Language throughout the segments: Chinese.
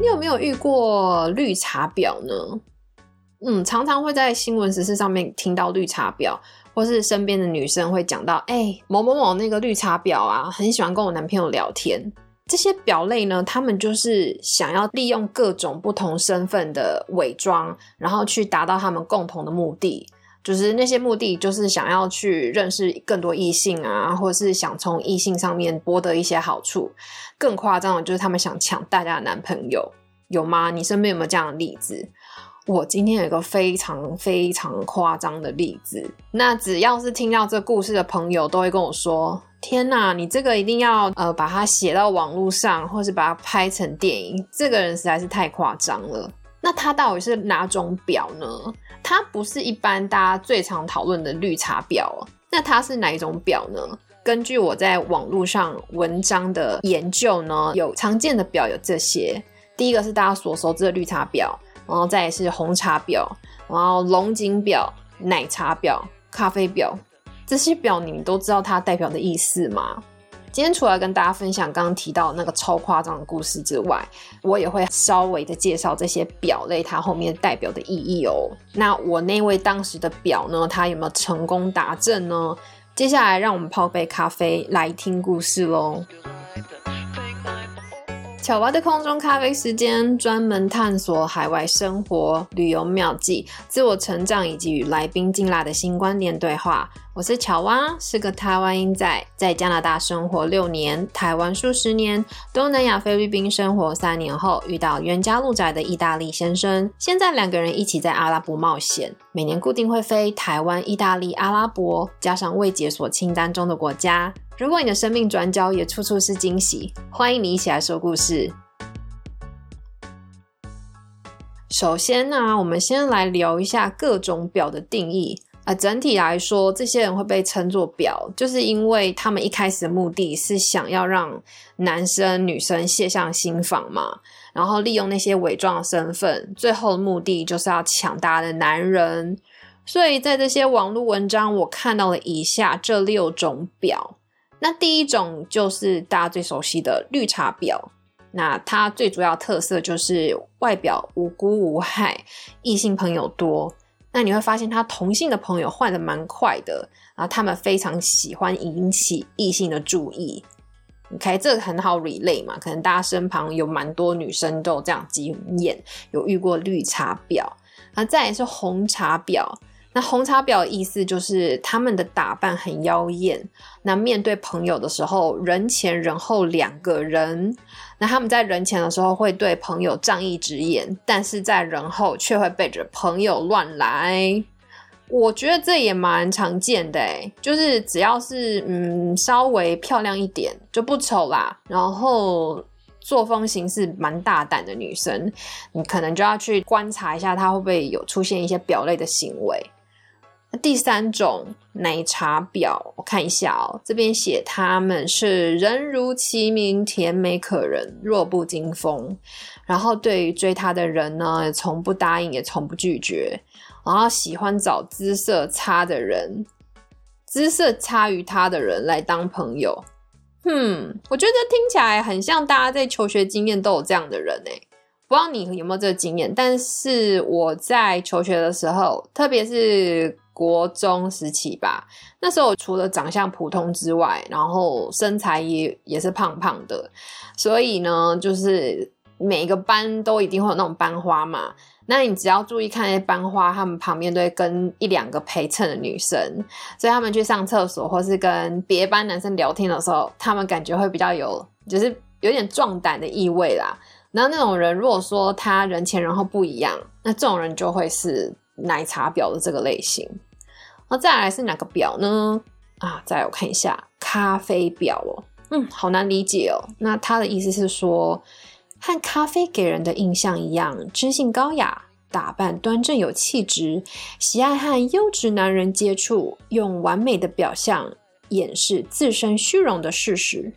你有没有遇过绿茶婊呢？嗯，常常会在新闻时事上面听到绿茶婊，或是身边的女生会讲到，哎，某某某那个绿茶婊啊，很喜欢跟我男朋友聊天。这些表类呢，他们就是想要利用各种不同身份的伪装，然后去达到他们共同的目的。就是那些目的，就是想要去认识更多异性啊，或者是想从异性上面博得一些好处。更夸张的，就是他们想抢大家的男朋友，有吗？你身边有没有这样的例子？我今天有一个非常非常夸张的例子。那只要是听到这故事的朋友，都会跟我说。天呐，你这个一定要呃把它写到网络上，或是把它拍成电影。这个人实在是太夸张了。那它到底是哪种表呢？它不是一般大家最常讨论的绿茶表。那它是哪一种表呢？根据我在网络上文章的研究呢，有常见的表有这些。第一个是大家所熟知的绿茶表，然后再是红茶表，然后龙井表、奶茶表、咖啡表。这些表你们都知道它代表的意思吗？今天除了跟大家分享刚刚提到那个超夸张的故事之外，我也会稍微的介绍这些表类它后面代表的意义哦。那我那位当时的表呢，它有没有成功达阵呢？接下来让我们泡杯咖啡来听故事喽。巧娃的空中咖啡时间，专门探索海外生活、旅游妙计、自我成长以及与来宾进来的新观点对话。我是乔蛙，是个台湾英仔，在加拿大生活六年，台湾数十年，东南亚菲律宾生活三年后，遇到冤家路窄的意大利先生。现在两个人一起在阿拉伯冒险，每年固定会飞台湾、意大利、阿拉伯，加上未解锁清单中的国家。如果你的生命转角也处处是惊喜，欢迎你一起来说故事。首先呢，我们先来聊一下各种表的定义啊。整体来说，这些人会被称作表，就是因为他们一开始的目的是想要让男生女生卸下心防嘛，然后利用那些伪装的身份，最后的目的就是要抢大家的男人。所以在这些网络文章，我看到了以下这六种表。那第一种就是大家最熟悉的绿茶婊，那它最主要特色就是外表无辜无害，异性朋友多。那你会发现他同性的朋友换的蛮快的，然后他们非常喜欢引起异性的注意。OK，这个很好 relay 嘛，可能大家身旁有蛮多女生都有这样经验，有遇过绿茶婊。那再也是红茶婊。那红茶婊意思就是他们的打扮很妖艳，那面对朋友的时候人前人后两个人，那他们在人前的时候会对朋友仗义直言，但是在人后却会背着朋友乱来。我觉得这也蛮常见的就是只要是嗯稍微漂亮一点就不丑啦，然后作风行事蛮大胆的女生，你可能就要去观察一下她会不会有出现一些表类的行为。第三种奶茶婊，我看一下哦，这边写他们是人如其名，甜美可人，弱不禁风。然后对于追她的人呢，也从不答应，也从不拒绝。然后喜欢找姿色差的人，姿色差于他的人来当朋友。嗯，我觉得听起来很像大家在求学经验都有这样的人哎，不知道你有没有这个经验？但是我在求学的时候，特别是。国中时期吧，那时候除了长相普通之外，然后身材也也是胖胖的，所以呢，就是每个班都一定会有那种班花嘛。那你只要注意看那些班花，他们旁边都会跟一两个陪衬的女生，所以他们去上厕所或是跟别班男生聊天的时候，他们感觉会比较有，就是有点壮胆的意味啦。然后那种人，如果说他人前人后不一样，那这种人就会是奶茶婊的这个类型。那再来是哪个表呢？啊，再来我看一下咖啡表哦，嗯，好难理解哦。那他的意思是说，和咖啡给人的印象一样，知性高雅，打扮端正有气质，喜爱和优质男人接触，用完美的表象掩饰自身虚荣的事实。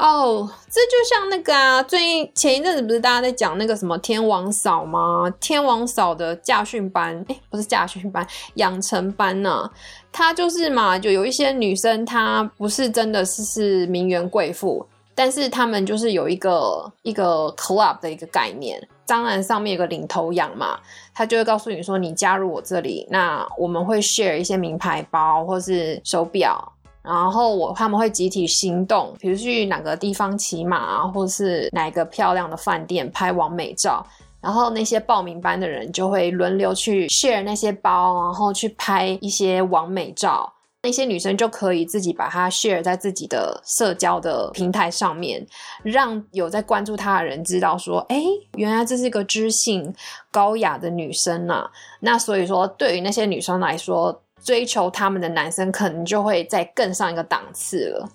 哦，这就像那个啊，最近前一阵子不是大家在讲那个什么天王嫂吗？天王嫂的驾训班，哎，不是驾训班，养成班呢。她就是嘛，就有一些女生，她不是真的是是名媛贵妇，但是他们就是有一个一个 club 的一个概念，当然上面有个领头羊嘛，他就会告诉你说，你加入我这里，那我们会 share 一些名牌包或是手表，然后我他们会集体行动，比如去哪个地方骑马啊，或是哪个漂亮的饭店拍完美照。然后那些报名班的人就会轮流去 share 那些包，然后去拍一些完美照。那些女生就可以自己把它 share 在自己的社交的平台上面，让有在关注她的人知道说，哎，原来这是一个知性高雅的女生呐。那所以说，对于那些女生来说，追求他们的男生可能就会再更上一个档次了。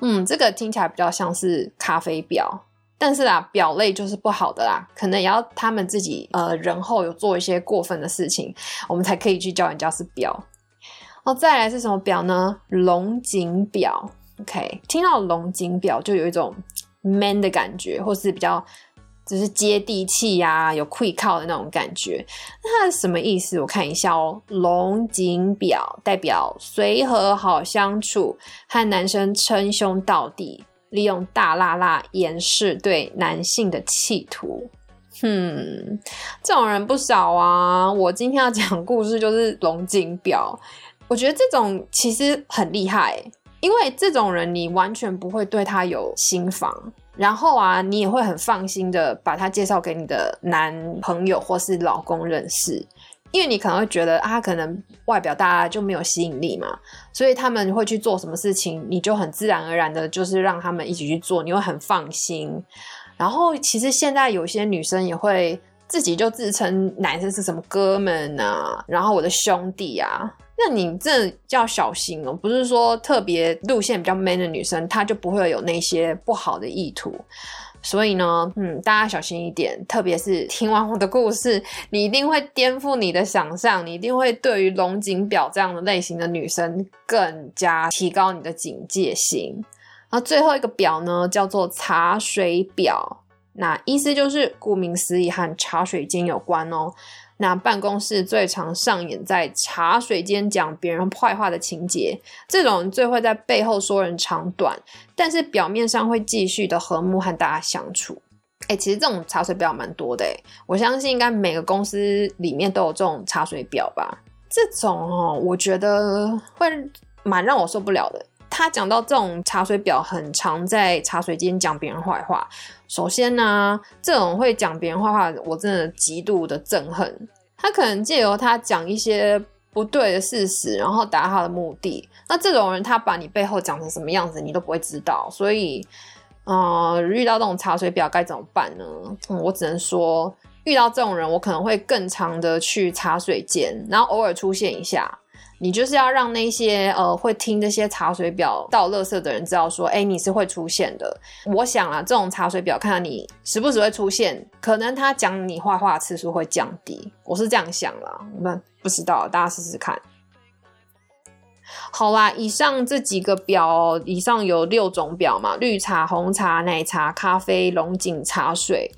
嗯，这个听起来比较像是咖啡婊。但是啊，表类就是不好的啦，可能也要他们自己呃人后有做一些过分的事情，我们才可以去叫人家是表。哦，再来是什么表呢？龙井表。OK，听到龙井表就有一种 man 的感觉，或是比较就是接地气呀，有愧靠的那种感觉。那它什么意思？我看一下哦。龙井表代表随和好相处，和男生称兄道弟。利用大辣辣掩饰对男性的企图，哼，这种人不少啊。我今天要讲故事就是龙井表，我觉得这种其实很厉害，因为这种人你完全不会对他有心防，然后啊，你也会很放心的把他介绍给你的男朋友或是老公认识。因为你可能会觉得啊，可能外表大家就没有吸引力嘛，所以他们会去做什么事情，你就很自然而然的，就是让他们一起去做，你会很放心。然后其实现在有些女生也会自己就自称男生是什么哥们啊，然后我的兄弟啊，那你这要小心哦，不是说特别路线比较 man 的女生，她就不会有那些不好的意图。所以呢，嗯，大家小心一点，特别是听完我的故事，你一定会颠覆你的想象，你一定会对于龙井表这样的类型的女生更加提高你的警戒心。然后最后一个表呢，叫做茶水表，那意思就是顾名思义和茶水间有关哦。那办公室最常上演在茶水间讲别人坏话的情节，这种最会在背后说人长短，但是表面上会继续的和睦和大家相处。哎，其实这种茶水表蛮多的，哎，我相信应该每个公司里面都有这种茶水表吧。这种哦，我觉得会蛮让我受不了的。他讲到这种茶水表很常在茶水间讲别人坏话。首先呢，这种会讲别人坏话，我真的极度的憎恨。他可能借由他讲一些不对的事实，然后达到他的目的。那这种人，他把你背后讲成什么样子，你都不会知道。所以，呃，遇到这种茶水表该怎么办呢？我只能说，遇到这种人，我可能会更常的去茶水间，然后偶尔出现一下。你就是要让那些呃会听这些茶水表倒垃圾的人知道说，哎，你是会出现的。我想啊，这种茶水表看到你时不时会出现，可能他讲你坏话次数会降低。我是这样想啦，我们不知道，大家试试看。好啦，以上这几个表，以上有六种表嘛，绿茶、红茶、奶茶、咖啡、龙井茶水。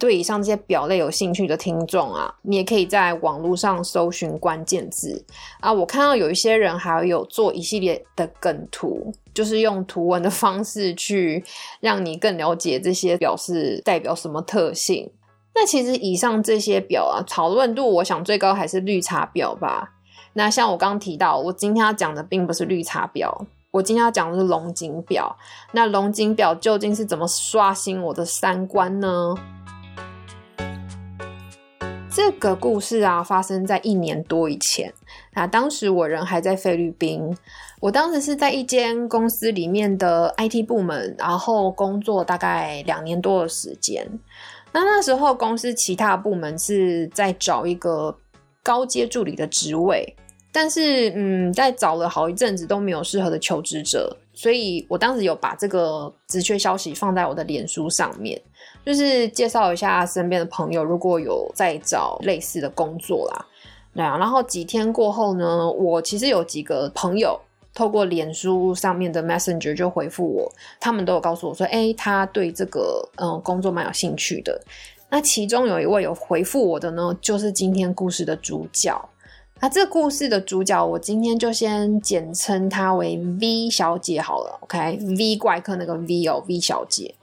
对以上这些表类有兴趣的听众啊，你也可以在网络上搜寻关键字啊。我看到有一些人还有做一系列的梗图，就是用图文的方式去让你更了解这些表示代表什么特性。那其实以上这些表啊，讨论度我想最高还是绿茶表吧。那像我刚刚提到，我今天要讲的并不是绿茶表，我今天要讲的是龙井表。那龙井表究竟是怎么刷新我的三观呢？这个故事啊，发生在一年多以前。那当时我人还在菲律宾，我当时是在一间公司里面的 IT 部门，然后工作大概两年多的时间。那那时候公司其他部门是在找一个高阶助理的职位，但是嗯，在找了好一阵子都没有适合的求职者，所以我当时有把这个职缺消息放在我的脸书上面。就是介绍一下身边的朋友，如果有在找类似的工作啦，对啊。然后几天过后呢，我其实有几个朋友透过脸书上面的 Messenger 就回复我，他们都有告诉我说，哎，他对这个嗯工作蛮有兴趣的。那其中有一位有回复我的呢，就是今天故事的主角。那这个故事的主角，我今天就先简称她为 V 小姐好了。OK，V 怪客那个 V 哦，V 小姐。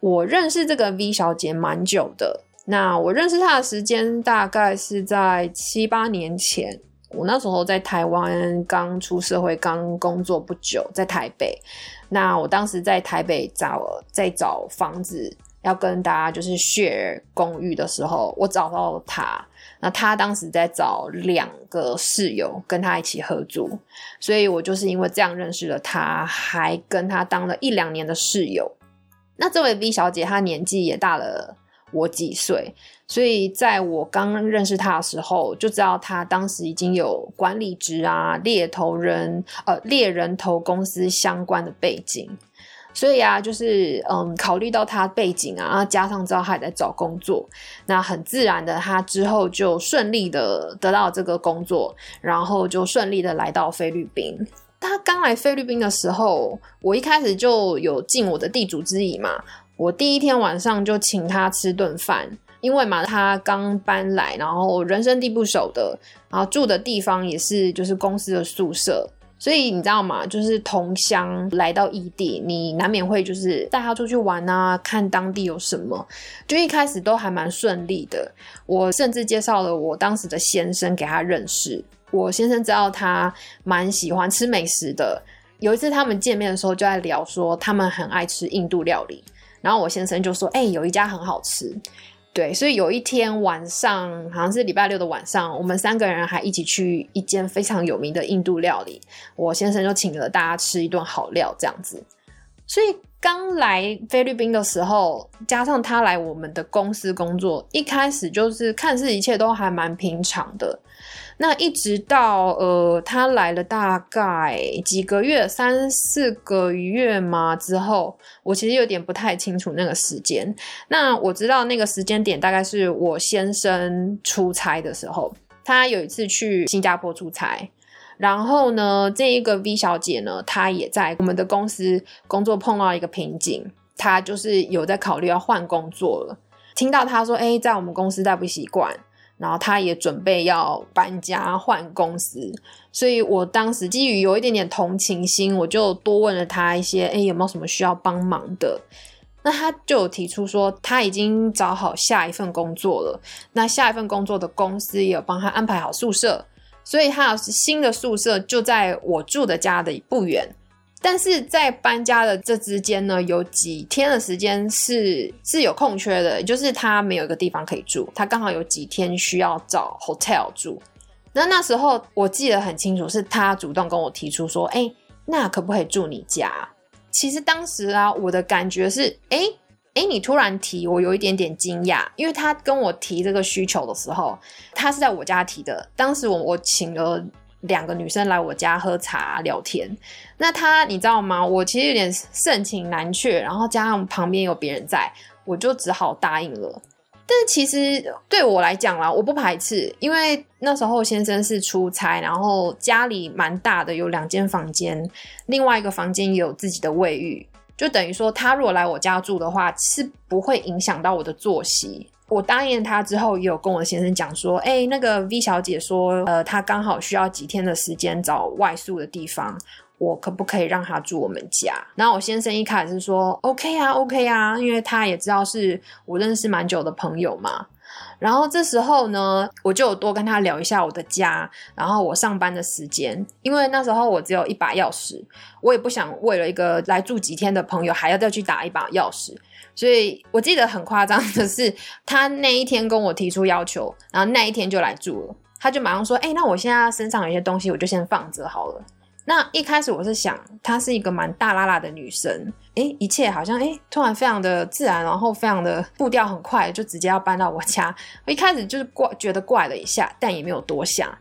我认识这个 V 小姐蛮久的。那我认识她的时间大概是在七八年前。我那时候在台湾刚出社会，刚工作不久，在台北。那我当时在台北找在找房子，要跟大家就是 share 公寓的时候，我找到了他。那他当时在找两个室友跟他一起合租，所以我就是因为这样认识了他，还跟他当了一两年的室友。那这位 V 小姐她年纪也大了我几岁，所以在我刚认识她的时候，就知道她当时已经有管理职啊、猎头人呃猎人头公司相关的背景。所以啊，就是嗯，考虑到他背景啊，加上知道他也在找工作，那很自然的，他之后就顺利的得到这个工作，然后就顺利的来到菲律宾。他刚来菲律宾的时候，我一开始就有尽我的地主之谊嘛，我第一天晚上就请他吃顿饭，因为嘛，他刚搬来，然后人生地不熟的，然后住的地方也是就是公司的宿舍。所以你知道吗？就是同乡来到异地，你难免会就是带他出去玩啊，看当地有什么。就一开始都还蛮顺利的。我甚至介绍了我当时的先生给他认识。我先生知道他蛮喜欢吃美食的。有一次他们见面的时候就在聊说他们很爱吃印度料理，然后我先生就说：“哎，有一家很好吃。”对，所以有一天晚上，好像是礼拜六的晚上，我们三个人还一起去一间非常有名的印度料理，我先生就请了大家吃一顿好料，这样子。所以刚来菲律宾的时候，加上他来我们的公司工作，一开始就是看似一切都还蛮平常的。那一直到呃，他来了大概几个月，三四个月嘛之后，我其实有点不太清楚那个时间。那我知道那个时间点大概是我先生出差的时候，他有一次去新加坡出差，然后呢，这一个 V 小姐呢，她也在我们的公司工作碰到一个瓶颈，她就是有在考虑要换工作了。听到她说，哎，在我们公司待不习惯。然后他也准备要搬家换公司，所以我当时基于有一点点同情心，我就多问了他一些，哎，有没有什么需要帮忙的？那他就有提出说，他已经找好下一份工作了，那下一份工作的公司也有帮他安排好宿舍，所以他新的宿舍就在我住的家的不远。但是在搬家的这之间呢，有几天的时间是是有空缺的，就是他没有一个地方可以住，他刚好有几天需要找 hotel 住。那那时候我记得很清楚，是他主动跟我提出说：“哎，那可不可以住你家？”其实当时啊，我的感觉是：“哎哎，你突然提，我有一点点惊讶，因为他跟我提这个需求的时候，他是在我家提的。当时我我请了。”两个女生来我家喝茶聊天，那他你知道吗？我其实有点盛情难却，然后加上旁边有别人在，我就只好答应了。但是其实对我来讲啦，我不排斥，因为那时候先生是出差，然后家里蛮大的，有两间房间，另外一个房间也有自己的卫浴，就等于说他如果来我家住的话，是不会影响到我的作息。我答应他之后，也有跟我先生讲说，哎，那个 V 小姐说，呃，她刚好需要几天的时间找外宿的地方，我可不可以让她住我们家？然后我先生一开始是说，OK 啊，OK 啊，因为他也知道是我认识蛮久的朋友嘛。然后这时候呢，我就多跟他聊一下我的家，然后我上班的时间，因为那时候我只有一把钥匙，我也不想为了一个来住几天的朋友还要再去打一把钥匙。所以我记得很夸张的是，他那一天跟我提出要求，然后那一天就来住了。他就马上说：“哎，那我现在身上有些东西，我就先放着好了。”那一开始我是想，她是一个蛮大拉拉的女生，哎，一切好像哎，突然非常的自然，然后非常的步调很快，就直接要搬到我家。我一开始就是怪，觉得怪了一下，但也没有多想。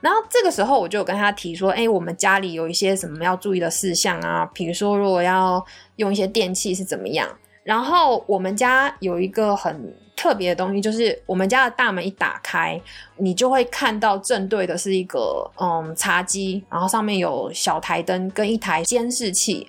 然后这个时候我就跟他提说：“哎，我们家里有一些什么要注意的事项啊？比如说，如果要用一些电器是怎么样？”然后我们家有一个很特别的东西，就是我们家的大门一打开，你就会看到正对的是一个嗯茶几，然后上面有小台灯跟一台监视器。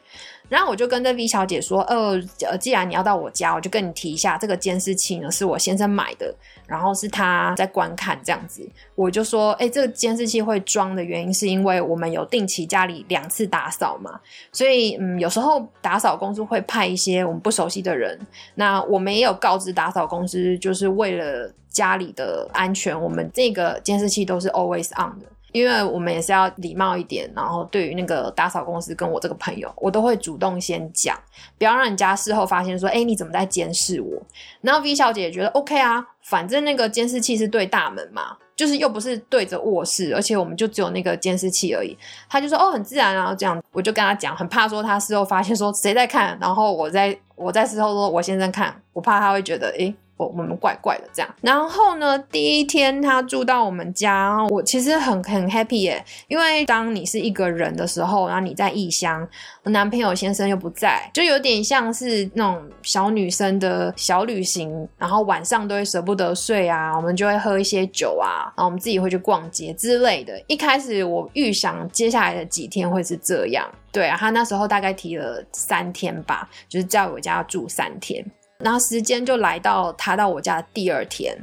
然后我就跟这 V 小姐说，呃呃，既然你要到我家，我就跟你提一下，这个监视器呢是我先生买的，然后是他在观看这样子。我就说，哎，这个监视器会装的原因是因为我们有定期家里两次打扫嘛，所以嗯，有时候打扫公司会派一些我们不熟悉的人，那我们也有告知打扫公司，就是为了家里的安全，我们这个监视器都是 always on 的。因为我们也是要礼貌一点，然后对于那个打扫公司跟我这个朋友，我都会主动先讲，不要让人家事后发现说，哎，你怎么在监视我？然后 V 小姐也觉得 OK 啊，反正那个监视器是对大门嘛，就是又不是对着卧室，而且我们就只有那个监视器而已。她就说哦，很自然啊，这样我就跟她讲，很怕说她事后发现说谁在看，然后我在我在事后说我先生看，我怕她会觉得哎。我我们怪怪的这样，然后呢，第一天他住到我们家，我其实很很 happy 耶，因为当你是一个人的时候，然后你在异乡，男朋友先生又不在，就有点像是那种小女生的小旅行，然后晚上都会舍不得睡啊，我们就会喝一些酒啊，然后我们自己会去逛街之类的。一开始我预想接下来的几天会是这样，对啊，他那时候大概提了三天吧，就是在我家住三天。然后时间就来到他到我家的第二天，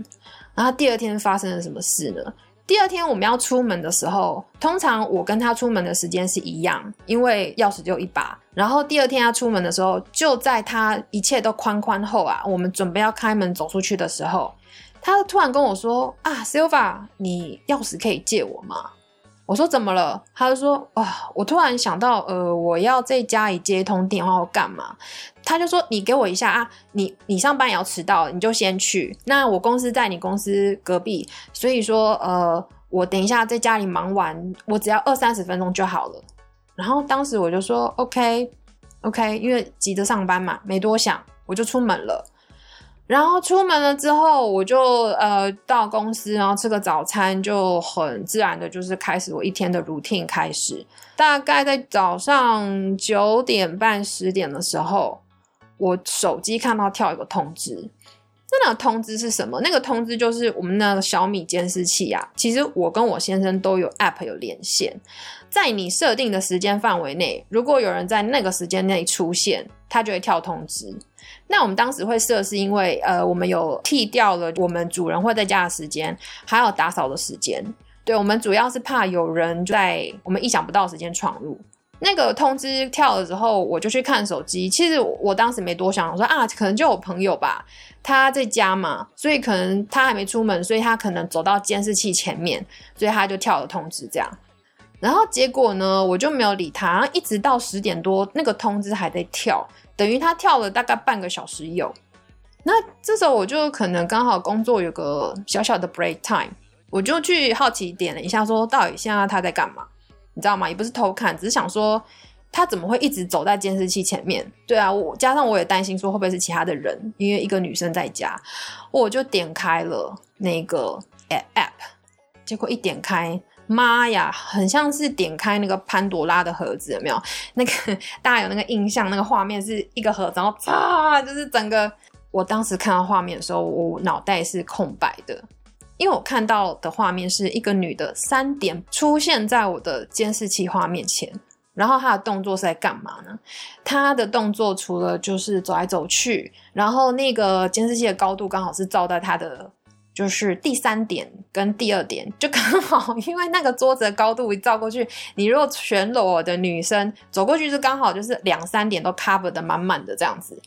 然后第二天发生了什么事呢？第二天我们要出门的时候，通常我跟他出门的时间是一样，因为钥匙就一把。然后第二天他出门的时候，就在他一切都宽宽后啊，我们准备要开门走出去的时候，他突然跟我说：“啊，Silva，你钥匙可以借我吗？”我说怎么了？他就说啊，我突然想到，呃，我要在家里接通电话或干嘛？他就说你给我一下啊，你你上班也要迟到，你就先去。那我公司在你公司隔壁，所以说呃，我等一下在家里忙完，我只要二三十分钟就好了。然后当时我就说 OK OK，因为急着上班嘛，没多想，我就出门了。然后出门了之后，我就呃到公司，然后吃个早餐，就很自然的，就是开始我一天的 routine 开始。大概在早上九点半十点的时候，我手机看到跳一个通知。那个通知是什么？那个通知就是我们那个小米监视器啊。其实我跟我先生都有 app 有连线，在你设定的时间范围内，如果有人在那个时间内出现，它就会跳通知。那我们当时会设，是因为呃，我们有剃掉了我们主人会在家的时间，还有打扫的时间。对我们主要是怕有人在我们意想不到时间闯入。那个通知跳了之后，我就去看手机。其实我当时没多想，我说啊，可能就我朋友吧，他在家嘛，所以可能他还没出门，所以他可能走到监视器前面，所以他就跳了通知这样。然后结果呢，我就没有理他，一直到十点多，那个通知还在跳。等于他跳了大概半个小时有，那这时候我就可能刚好工作有个小小的 break time，我就去好奇点了一下，说到底现在他在干嘛？你知道吗？也不是偷看，只是想说他怎么会一直走在监视器前面？对啊，我加上我也担心说会不会是其他的人，因为一个女生在家，我就点开了那个 app，结果一点开。妈呀，很像是点开那个潘多拉的盒子，有没有？那个大家有那个印象，那个画面是一个盒子，然后啪，就是整个。我当时看到画面的时候，我脑袋是空白的，因为我看到的画面是一个女的三点出现在我的监视器画面前，然后她的动作是在干嘛呢？她的动作除了就是走来走去，然后那个监视器的高度刚好是照在她的。就是第三点跟第二点就刚好，因为那个桌子的高度一照过去，你如果全裸的女生走过去，是刚好就是两三点都 cover 的满满的这样子。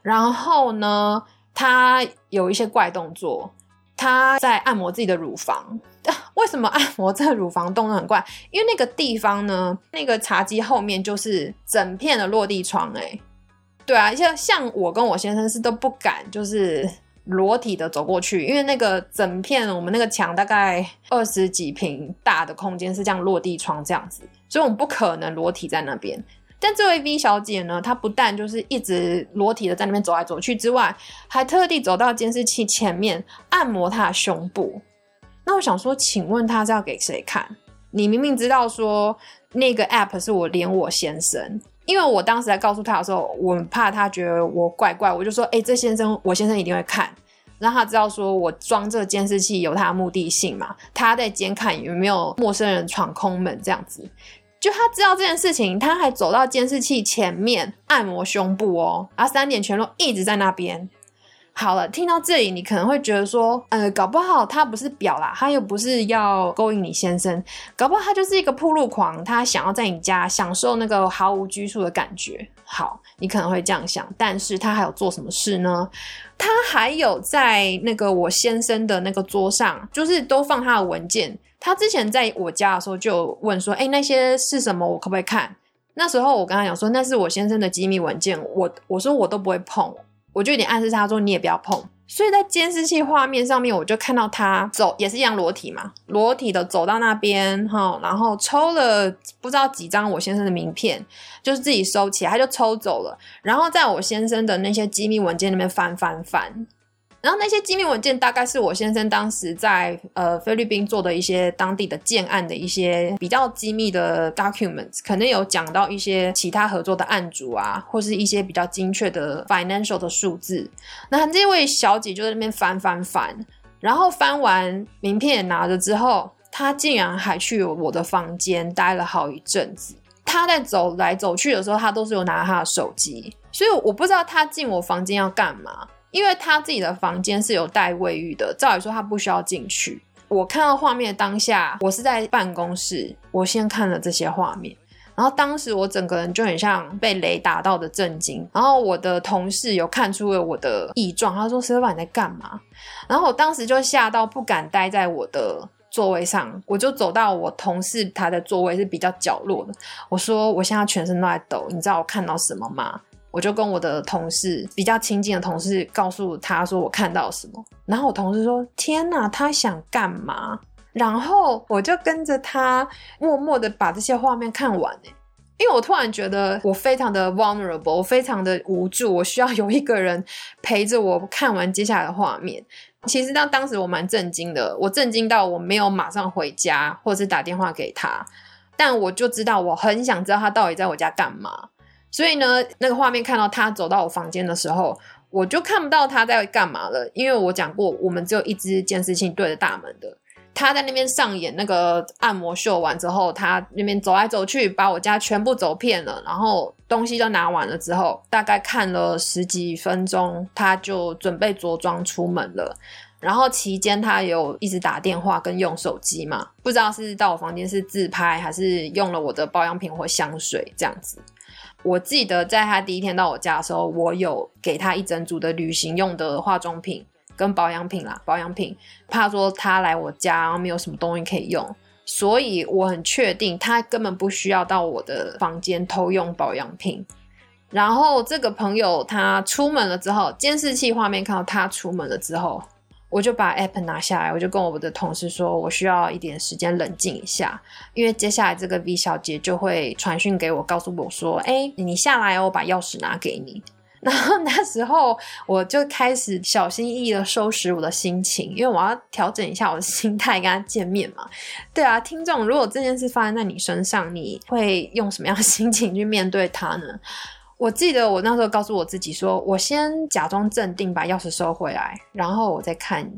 然后呢，她有一些怪动作，他在按摩自己的乳房。为什么按摩这个乳房动作很怪？因为那个地方呢，那个茶几后面就是整片的落地窗。哎，对啊，像像我跟我先生是都不敢，就是。裸体的走过去，因为那个整片我们那个墙大概二十几平大的空间是这样落地窗这样子，所以我们不可能裸体在那边。但这位 V 小姐呢，她不但就是一直裸体的在那边走来走去之外，还特地走到监视器前面按摩她的胸部。那我想说，请问她是要给谁看？你明明知道说那个 app 是我连我先生。因为我当时在告诉他的时候，我怕他觉得我怪怪，我就说：“哎，这先生，我先生一定会看，让他知道说我装这个监视器有他的目的性嘛，他在监看有没有陌生人闯空门这样子。”就他知道这件事情，他还走到监视器前面按摩胸部哦，啊，三点全都一直在那边。好了，听到这里，你可能会觉得说，呃，搞不好他不是表啦，他又不是要勾引你先生，搞不好他就是一个铺路狂，他想要在你家享受那个毫无拘束的感觉。好，你可能会这样想，但是他还有做什么事呢？他还有在那个我先生的那个桌上，就是都放他的文件。他之前在我家的时候就问说，哎，那些是什么？我可不可以看？那时候我跟他讲说，那是我先生的机密文件，我我说我都不会碰。我就有点暗示他说你也不要碰，所以在监视器画面上面，我就看到他走也是一样裸体嘛，裸体的走到那边哈，然后抽了不知道几张我先生的名片，就是自己收起来，他就抽走了，然后在我先生的那些机密文件那边翻翻翻。然后那些机密文件大概是我先生当时在呃菲律宾做的一些当地的建案的一些比较机密的 documents，可能有讲到一些其他合作的案主啊，或是一些比较精确的 financial 的数字。那这位小姐就在那边翻翻翻，然后翻完名片也拿着之后，她竟然还去我的房间待了好一阵子。她在走来走去的时候，她都是有拿她的手机，所以我不知道她进我房间要干嘛。因为他自己的房间是有带卫浴的，照理说他不需要进去。我看到画面当下，我是在办公室，我先看了这些画面，然后当时我整个人就很像被雷打到的震惊。然后我的同事有看出了我的异状，他说 s i l 你在干嘛？”然后我当时就吓到不敢待在我的座位上，我就走到我同事他的座位是比较角落的，我说：“我现在全身都在抖，你知道我看到什么吗？”我就跟我的同事比较亲近的同事告诉他说我看到什么，然后我同事说天哪，他想干嘛？然后我就跟着他默默的把这些画面看完因为我突然觉得我非常的 vulnerable，我非常的无助，我需要有一个人陪着我看完接下来的画面。其实当当时我蛮震惊的，我震惊到我没有马上回家或者是打电话给他，但我就知道我很想知道他到底在我家干嘛。所以呢，那个画面看到他走到我房间的时候，我就看不到他在干嘛了。因为我讲过，我们只有一只监视器对着大门的。他在那边上演那个按摩秀完之后，他那边走来走去，把我家全部走遍了，然后东西都拿完了之后，大概看了十几分钟，他就准备着装出门了。然后期间他有一直打电话跟用手机嘛，不知道是到我房间是自拍，还是用了我的保养品或香水这样子。我记得在他第一天到我家的时候，我有给他一整组的旅行用的化妆品跟保养品啦，保养品怕说他来我家没有什么东西可以用，所以我很确定他根本不需要到我的房间偷用保养品。然后这个朋友他出门了之后，监视器画面看到他出门了之后。我就把 app 拿下来，我就跟我的同事说，我需要一点时间冷静一下，因为接下来这个 V 小姐就会传讯给我，告诉我说，哎，你下来，我把钥匙拿给你。然后那时候我就开始小心翼翼的收拾我的心情，因为我要调整一下我的心态，跟他见面嘛。对啊，听众，如果这件事发生在你身上，你会用什么样的心情去面对它呢？我记得我那时候告诉我自己说，我先假装镇定，把钥匙收回来，然后我再看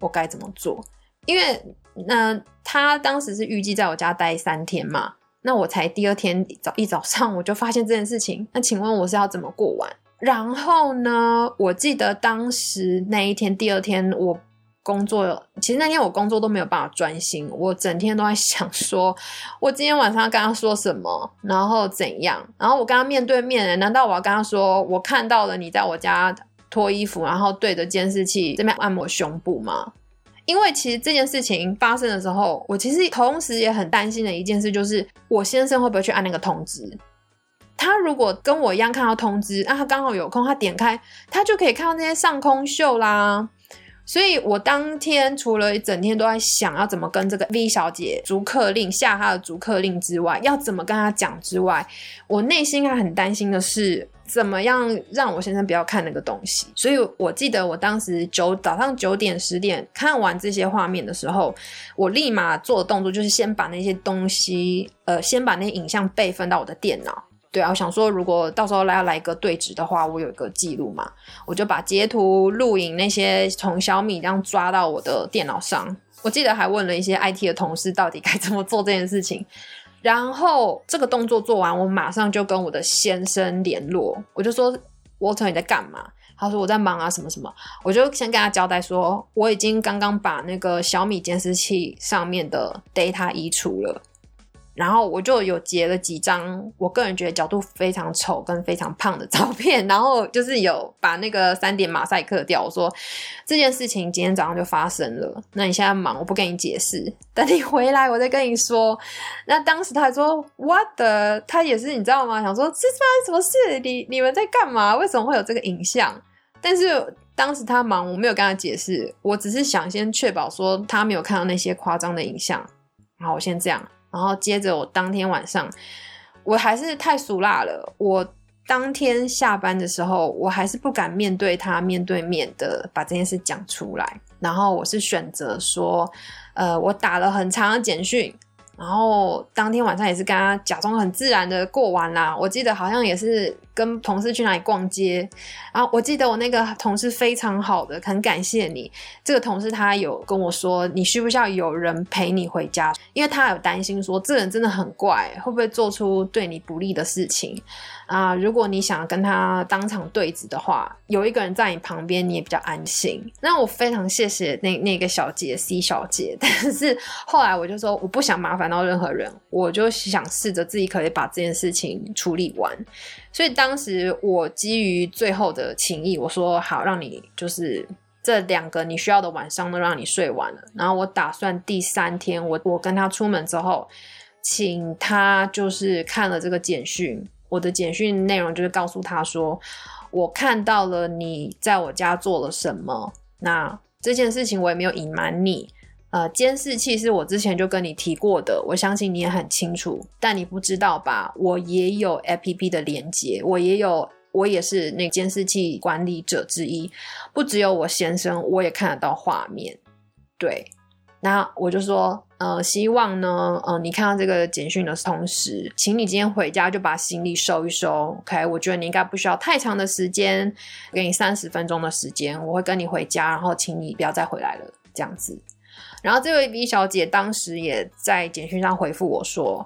我该怎么做。因为那他当时是预计在我家待三天嘛，那我才第二天早一早上我就发现这件事情。那请问我是要怎么过完？然后呢，我记得当时那一天第二天我。工作其实那天我工作都没有办法专心，我整天都在想说，我今天晚上跟他说什么，然后怎样，然后我跟他面对面，难道我要跟他说我看到了你在我家脱衣服，然后对着监视器这边按摩胸部吗？因为其实这件事情发生的时候，我其实同时也很担心的一件事就是，我先生会不会去按那个通知？他如果跟我一样看到通知，那他刚好有空，他点开，他就可以看到那些上空秀啦。所以我当天除了整天都在想要怎么跟这个 V 小姐逐客令下她的逐客令之外，要怎么跟她讲之外，我内心还很担心的是怎么样让我先生不要看那个东西。所以我记得我当时九早上九点十点看完这些画面的时候，我立马做的动作就是先把那些东西，呃，先把那些影像备份到我的电脑。对啊，我想说，如果到时候来要来一个对质的话，我有一个记录嘛，我就把截图、录影那些从小米这样抓到我的电脑上。我记得还问了一些 IT 的同事，到底该怎么做这件事情。然后这个动作做完，我马上就跟我的先生联络，我就说 Walter 你在干嘛？他说我在忙啊，什么什么，我就先跟他交代说，我已经刚刚把那个小米监视器上面的 data 移除了。然后我就有截了几张我个人觉得角度非常丑跟非常胖的照片，然后就是有把那个三点马赛克掉。我说这件事情今天早上就发生了，那你现在忙，我不跟你解释，等你回来我再跟你说。那当时他还说 What 的，他也是你知道吗？想说这发生什么事？你你们在干嘛？为什么会有这个影像？但是当时他忙，我没有跟他解释，我只是想先确保说他没有看到那些夸张的影像。好，我先这样。然后接着我当天晚上，我还是太俗辣了。我当天下班的时候，我还是不敢面对他面对面的把这件事讲出来。然后我是选择说，呃，我打了很长的简讯。然后当天晚上也是跟他假装很自然的过完啦。我记得好像也是跟同事去哪里逛街。然后我记得我那个同事非常好的，很感谢你。这个同事他有跟我说，你需不需要有人陪你回家？因为他有担心说，这人真的很怪，会不会做出对你不利的事情啊？如果你想跟他当场对质的话，有一个人在你旁边，你也比较安心。那我非常谢谢那那个小姐 C 小姐，但是后来我就说，我不想麻。烦到任何人，我就想试着自己可以把这件事情处理完。所以当时我基于最后的情谊，我说好，让你就是这两个你需要的晚上都让你睡完了。然后我打算第三天，我我跟他出门之后，请他就是看了这个简讯。我的简讯内容就是告诉他说，我看到了你在我家做了什么。那这件事情我也没有隐瞒你。呃，监视器是我之前就跟你提过的，我相信你也很清楚，但你不知道吧？我也有 APP 的连接，我也有，我也是那监视器管理者之一，不只有我先生，我也看得到画面。对，那我就说，呃，希望呢，呃，你看到这个简讯的同时，请你今天回家就把行李收一收，OK？我觉得你应该不需要太长的时间，给你三十分钟的时间，我会跟你回家，然后请你不要再回来了，这样子。然后这位 B 小姐当时也在简讯上回复我说：“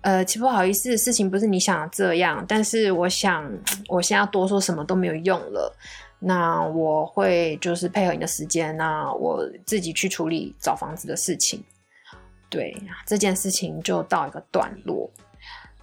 呃，其实不好意思，事情不是你想的这样，但是我想 我现在多说什么都没有用了。那我会就是配合你的时间，那我自己去处理找房子的事情。对，这件事情就到一个段落。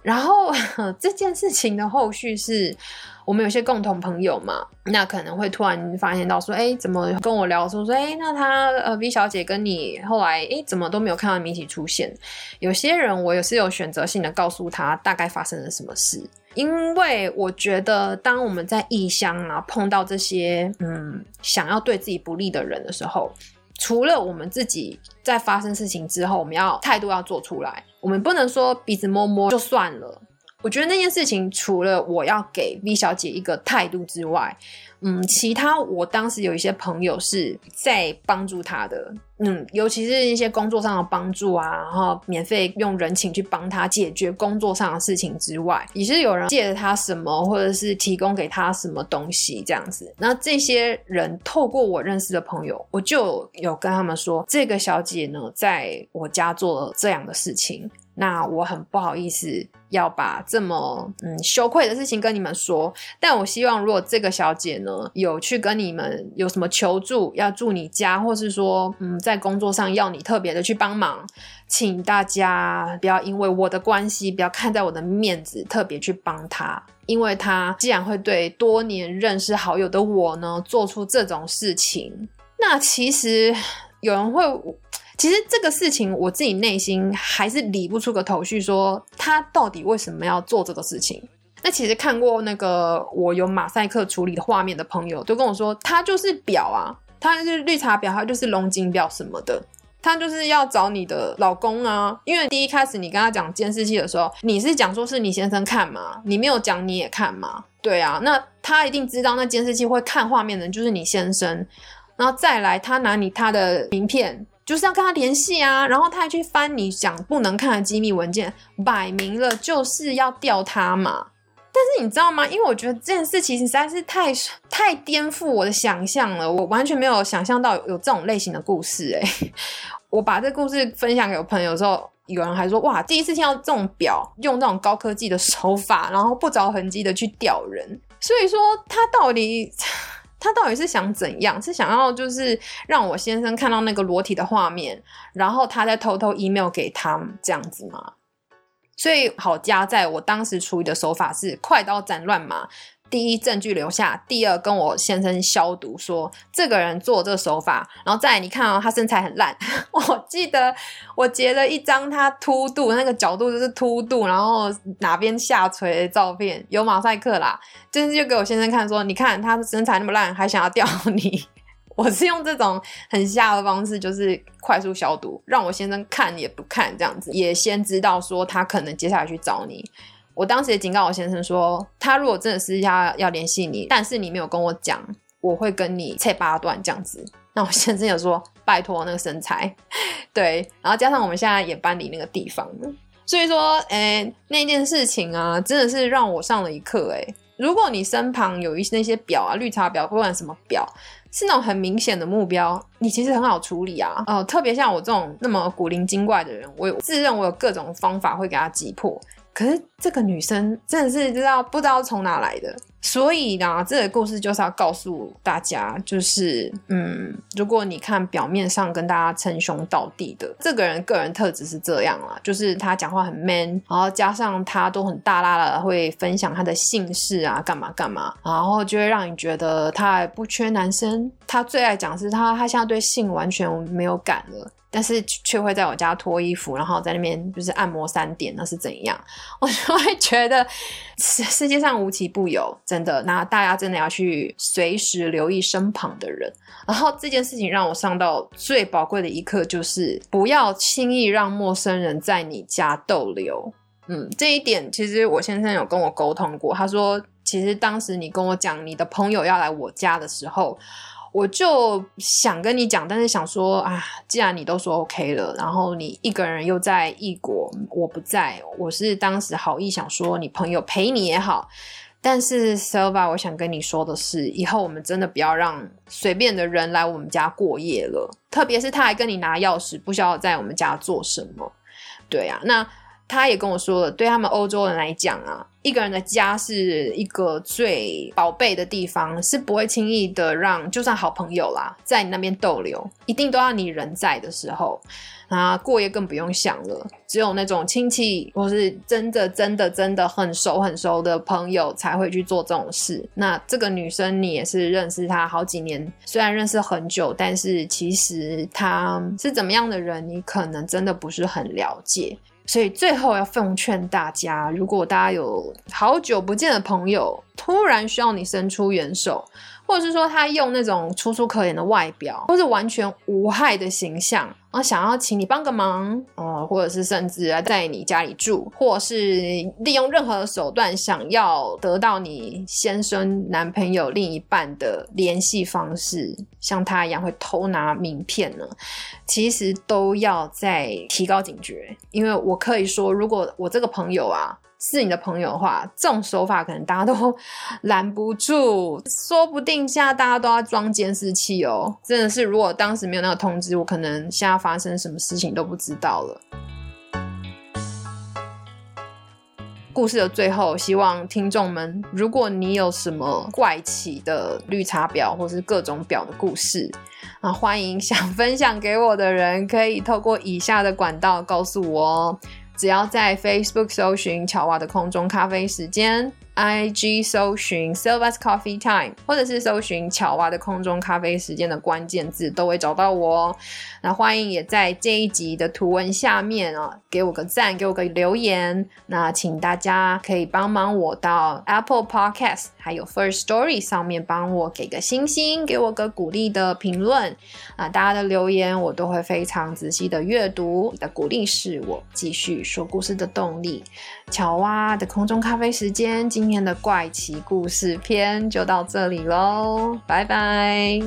然后 这件事情的后续是。”我们有些共同朋友嘛，那可能会突然发现到说，哎，怎么跟我聊说说，哎，那他呃 V 小姐跟你后来，哎，怎么都没有看到你一起出现？有些人我也是有选择性的告诉他大概发生了什么事，因为我觉得当我们在异乡啊碰到这些嗯想要对自己不利的人的时候，除了我们自己在发生事情之后，我们要态度要做出来，我们不能说鼻子摸摸就算了。我觉得那件事情，除了我要给 V 小姐一个态度之外，嗯，其他我当时有一些朋友是在帮助她的，嗯，尤其是一些工作上的帮助啊，然后免费用人情去帮她解决工作上的事情之外，也是有人借了她什么，或者是提供给她什么东西这样子。那这些人透过我认识的朋友，我就有跟他们说，这个小姐呢，在我家做了这样的事情。那我很不好意思要把这么嗯羞愧的事情跟你们说，但我希望如果这个小姐呢有去跟你们有什么求助，要住你家，或是说嗯在工作上要你特别的去帮忙，请大家不要因为我的关系，不要看在我的面子特别去帮她，因为她既然会对多年认识好友的我呢做出这种事情，那其实有人会。其实这个事情，我自己内心还是理不出个头绪，说他到底为什么要做这个事情。那其实看过那个我有马赛克处理的画面的朋友，都跟我说，他就是表啊，他就是绿茶婊，他就是龙井婊什么的，他就是要找你的老公啊。因为第一开始你跟他讲监视器的时候，你是讲说是你先生看嘛，你没有讲你也看嘛，对啊，那他一定知道那监视器会看画面的人就是你先生，然后再来他拿你他的名片。就是要跟他联系啊，然后他还去翻你讲不能看的机密文件，摆明了就是要调他嘛。但是你知道吗？因为我觉得这件事其实实在是太太颠覆我的想象了，我完全没有想象到有这种类型的故事。哎，我把这故事分享给我朋友之后，有人还说哇，第一次听到这种表用这种高科技的手法，然后不着痕迹的去钓人。所以说他到底他到底是想怎样？是想要就是让我先生看到那个裸体的画面，然后他再偷偷 email 给他这样子吗？所以好加在我当时处理的手法是快刀斩乱麻。第一证据留下，第二跟我先生消毒，说这个人做这个手法，然后再你看哦，他身材很烂。我记得我截了一张他凸肚，那个角度就是凸肚，然后哪边下垂的照片，有马赛克啦，就是就给我先生看，说你看他身材那么烂，还想要钓你。我是用这种很吓的方式，就是快速消毒，让我先生看也不看，这样子也先知道说他可能接下来去找你。我当时也警告我先生说，他如果真的是要要联系你，但是你没有跟我讲，我会跟你切八段这样子。那我先生有说，拜托那个身材，对，然后加上我们现在也搬离那个地方，所以说，哎，那件事情啊，真的是让我上了一课。哎，如果你身旁有一些那些表啊，绿茶表，不管什么表，是那种很明显的目标，你其实很好处理啊。哦，特别像我这种那么古灵精怪的人，我自认我有各种方法会给他击破。可是这个女生真的是知道不知道从哪来的，所以呢，这个故事就是要告诉大家，就是嗯，如果你看表面上跟大家称兄道弟的这个人，个人特质是这样啦，就是他讲话很 man，然后加上他都很大拉的会分享他的姓氏啊，干嘛干嘛，然后就会让你觉得他不缺男生，他最爱讲是他他现在对性完全没有感了。但是却会在我家脱衣服，然后在那边就是按摩三点，那是怎样？我就会觉得世界上无奇不有，真的。那大家真的要去随时留意身旁的人。然后这件事情让我上到最宝贵的一课，就是不要轻易让陌生人在你家逗留。嗯，这一点其实我先生有跟我沟通过，他说其实当时你跟我讲你的朋友要来我家的时候。我就想跟你讲，但是想说啊，既然你都说 OK 了，然后你一个人又在异国，我不在，我是当时好意想说你朋友陪你也好，但是 Selva，我想跟你说的是，以后我们真的不要让随便的人来我们家过夜了，特别是他还跟你拿钥匙，不需要在我们家做什么，对呀，那。他也跟我说了，对他们欧洲人来讲啊，一个人的家是一个最宝贝的地方，是不会轻易的让就算好朋友啦，在你那边逗留，一定都要你人在的时候，啊，过夜更不用想了。只有那种亲戚或是真的真的真的很熟很熟的朋友才会去做这种事。那这个女生你也是认识她好几年，虽然认识很久，但是其实她是怎么样的人，你可能真的不是很了解。所以最后要奉劝大家，如果大家有好久不见的朋友，突然需要你伸出援手。或者是说他用那种楚楚可怜的外表，或是完全无害的形象，然后想要请你帮个忙，哦，或者是甚至啊在你家里住，或是利用任何手段想要得到你先生、男朋友、另一半的联系方式，像他一样会偷拿名片呢，其实都要再提高警觉，因为我可以说，如果我这个朋友啊。是你的朋友的话，这种手法可能大家都 拦不住，说不定现在大家都要装监视器哦。真的是，如果当时没有那个通知，我可能现在发生什么事情都不知道了。故事的最后，希望听众们，如果你有什么怪奇的绿茶婊或是各种婊的故事，啊，欢迎想分享给我的人，可以透过以下的管道告诉我哦。只要在 Facebook 搜寻乔娃的空中咖啡时间。IG 搜寻 Silva's Coffee Time，或者是搜寻巧娃的空中咖啡时间的关键字，都会找到我哦。那欢迎也在这一集的图文下面啊，给我个赞，给我个留言。那请大家可以帮忙我到 Apple Podcast 还有 First Story 上面帮我给个星星，给我个鼓励的评论。啊，大家的留言我都会非常仔细的阅读，你的鼓励是我继续说故事的动力。巧蛙的空中咖啡时间，今天的怪奇故事篇就到这里喽，拜拜。